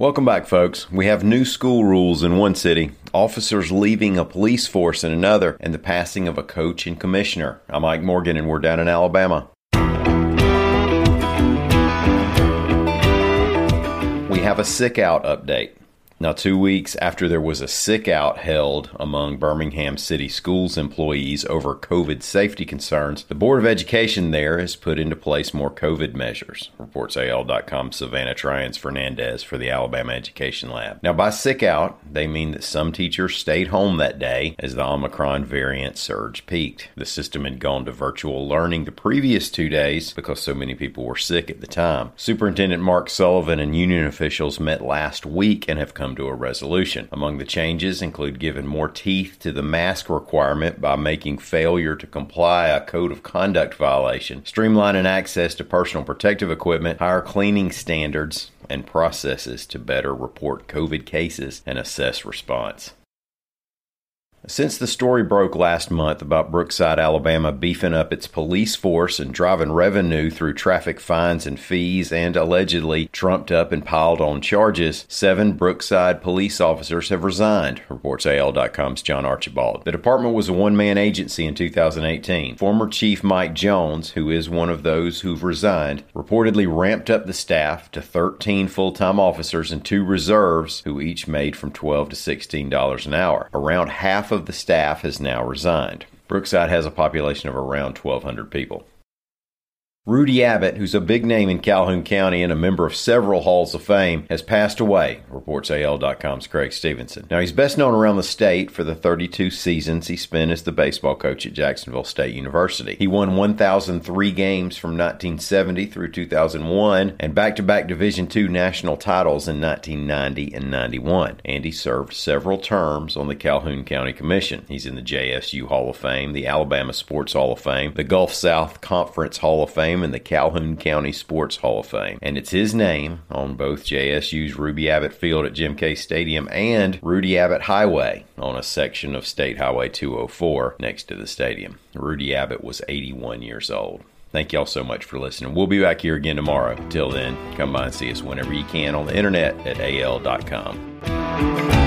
Welcome back, folks. We have new school rules in one city, officers leaving a police force in another, and the passing of a coach and commissioner. I'm Mike Morgan, and we're down in Alabama. We have a sick out update. Now, two weeks after there was a sick out held among Birmingham City Schools employees over COVID safety concerns, the Board of Education there has put into place more COVID measures, reports AL.com Savannah Tryens-Fernandes for the Alabama Education Lab. Now, by sick out, they mean that some teachers stayed home that day as the Omicron variant surge peaked. The system had gone to virtual learning the previous two days because so many people were sick at the time. Superintendent Mark Sullivan and union officials met last week and have come come to a resolution. Among the changes include giving more teeth to the mask requirement by making failure to comply a code of conduct violation, streamlining access to personal protective equipment, higher cleaning standards, and processes to better report COVID cases and assess response. Since the story broke last month about Brookside, Alabama beefing up its police force and driving revenue through traffic fines and fees and allegedly trumped up and piled on charges, seven Brookside police officers have resigned, reports AL.com's John Archibald. The department was a one man agency in 2018. Former Chief Mike Jones, who is one of those who've resigned, reportedly ramped up the staff to 13 full time officers and two reserves, who each made from 12 to $16 an hour. Around half of the staff has now resigned. Brookside has a population of around 1,200 people. Rudy Abbott, who's a big name in Calhoun County and a member of several halls of fame, has passed away, reports AL.com's Craig Stevenson. Now, he's best known around the state for the 32 seasons he spent as the baseball coach at Jacksonville State University. He won 1,003 games from 1970 through 2001 and back-to-back Division II national titles in 1990 and 91. And he served several terms on the Calhoun County Commission. He's in the JSU Hall of Fame, the Alabama Sports Hall of Fame, the Gulf South Conference Hall of Fame, And the Calhoun County Sports Hall of Fame. And it's his name on both JSU's Rudy Abbott Field at Jim Case Stadium and Rudy Abbott Highway on a section of State Highway 204 next to the stadium. Rudy Abbott was 81 years old. Thank y'all so much for listening. We'll be back here again tomorrow. Till then, come by and see us whenever you can on the internet at al.com.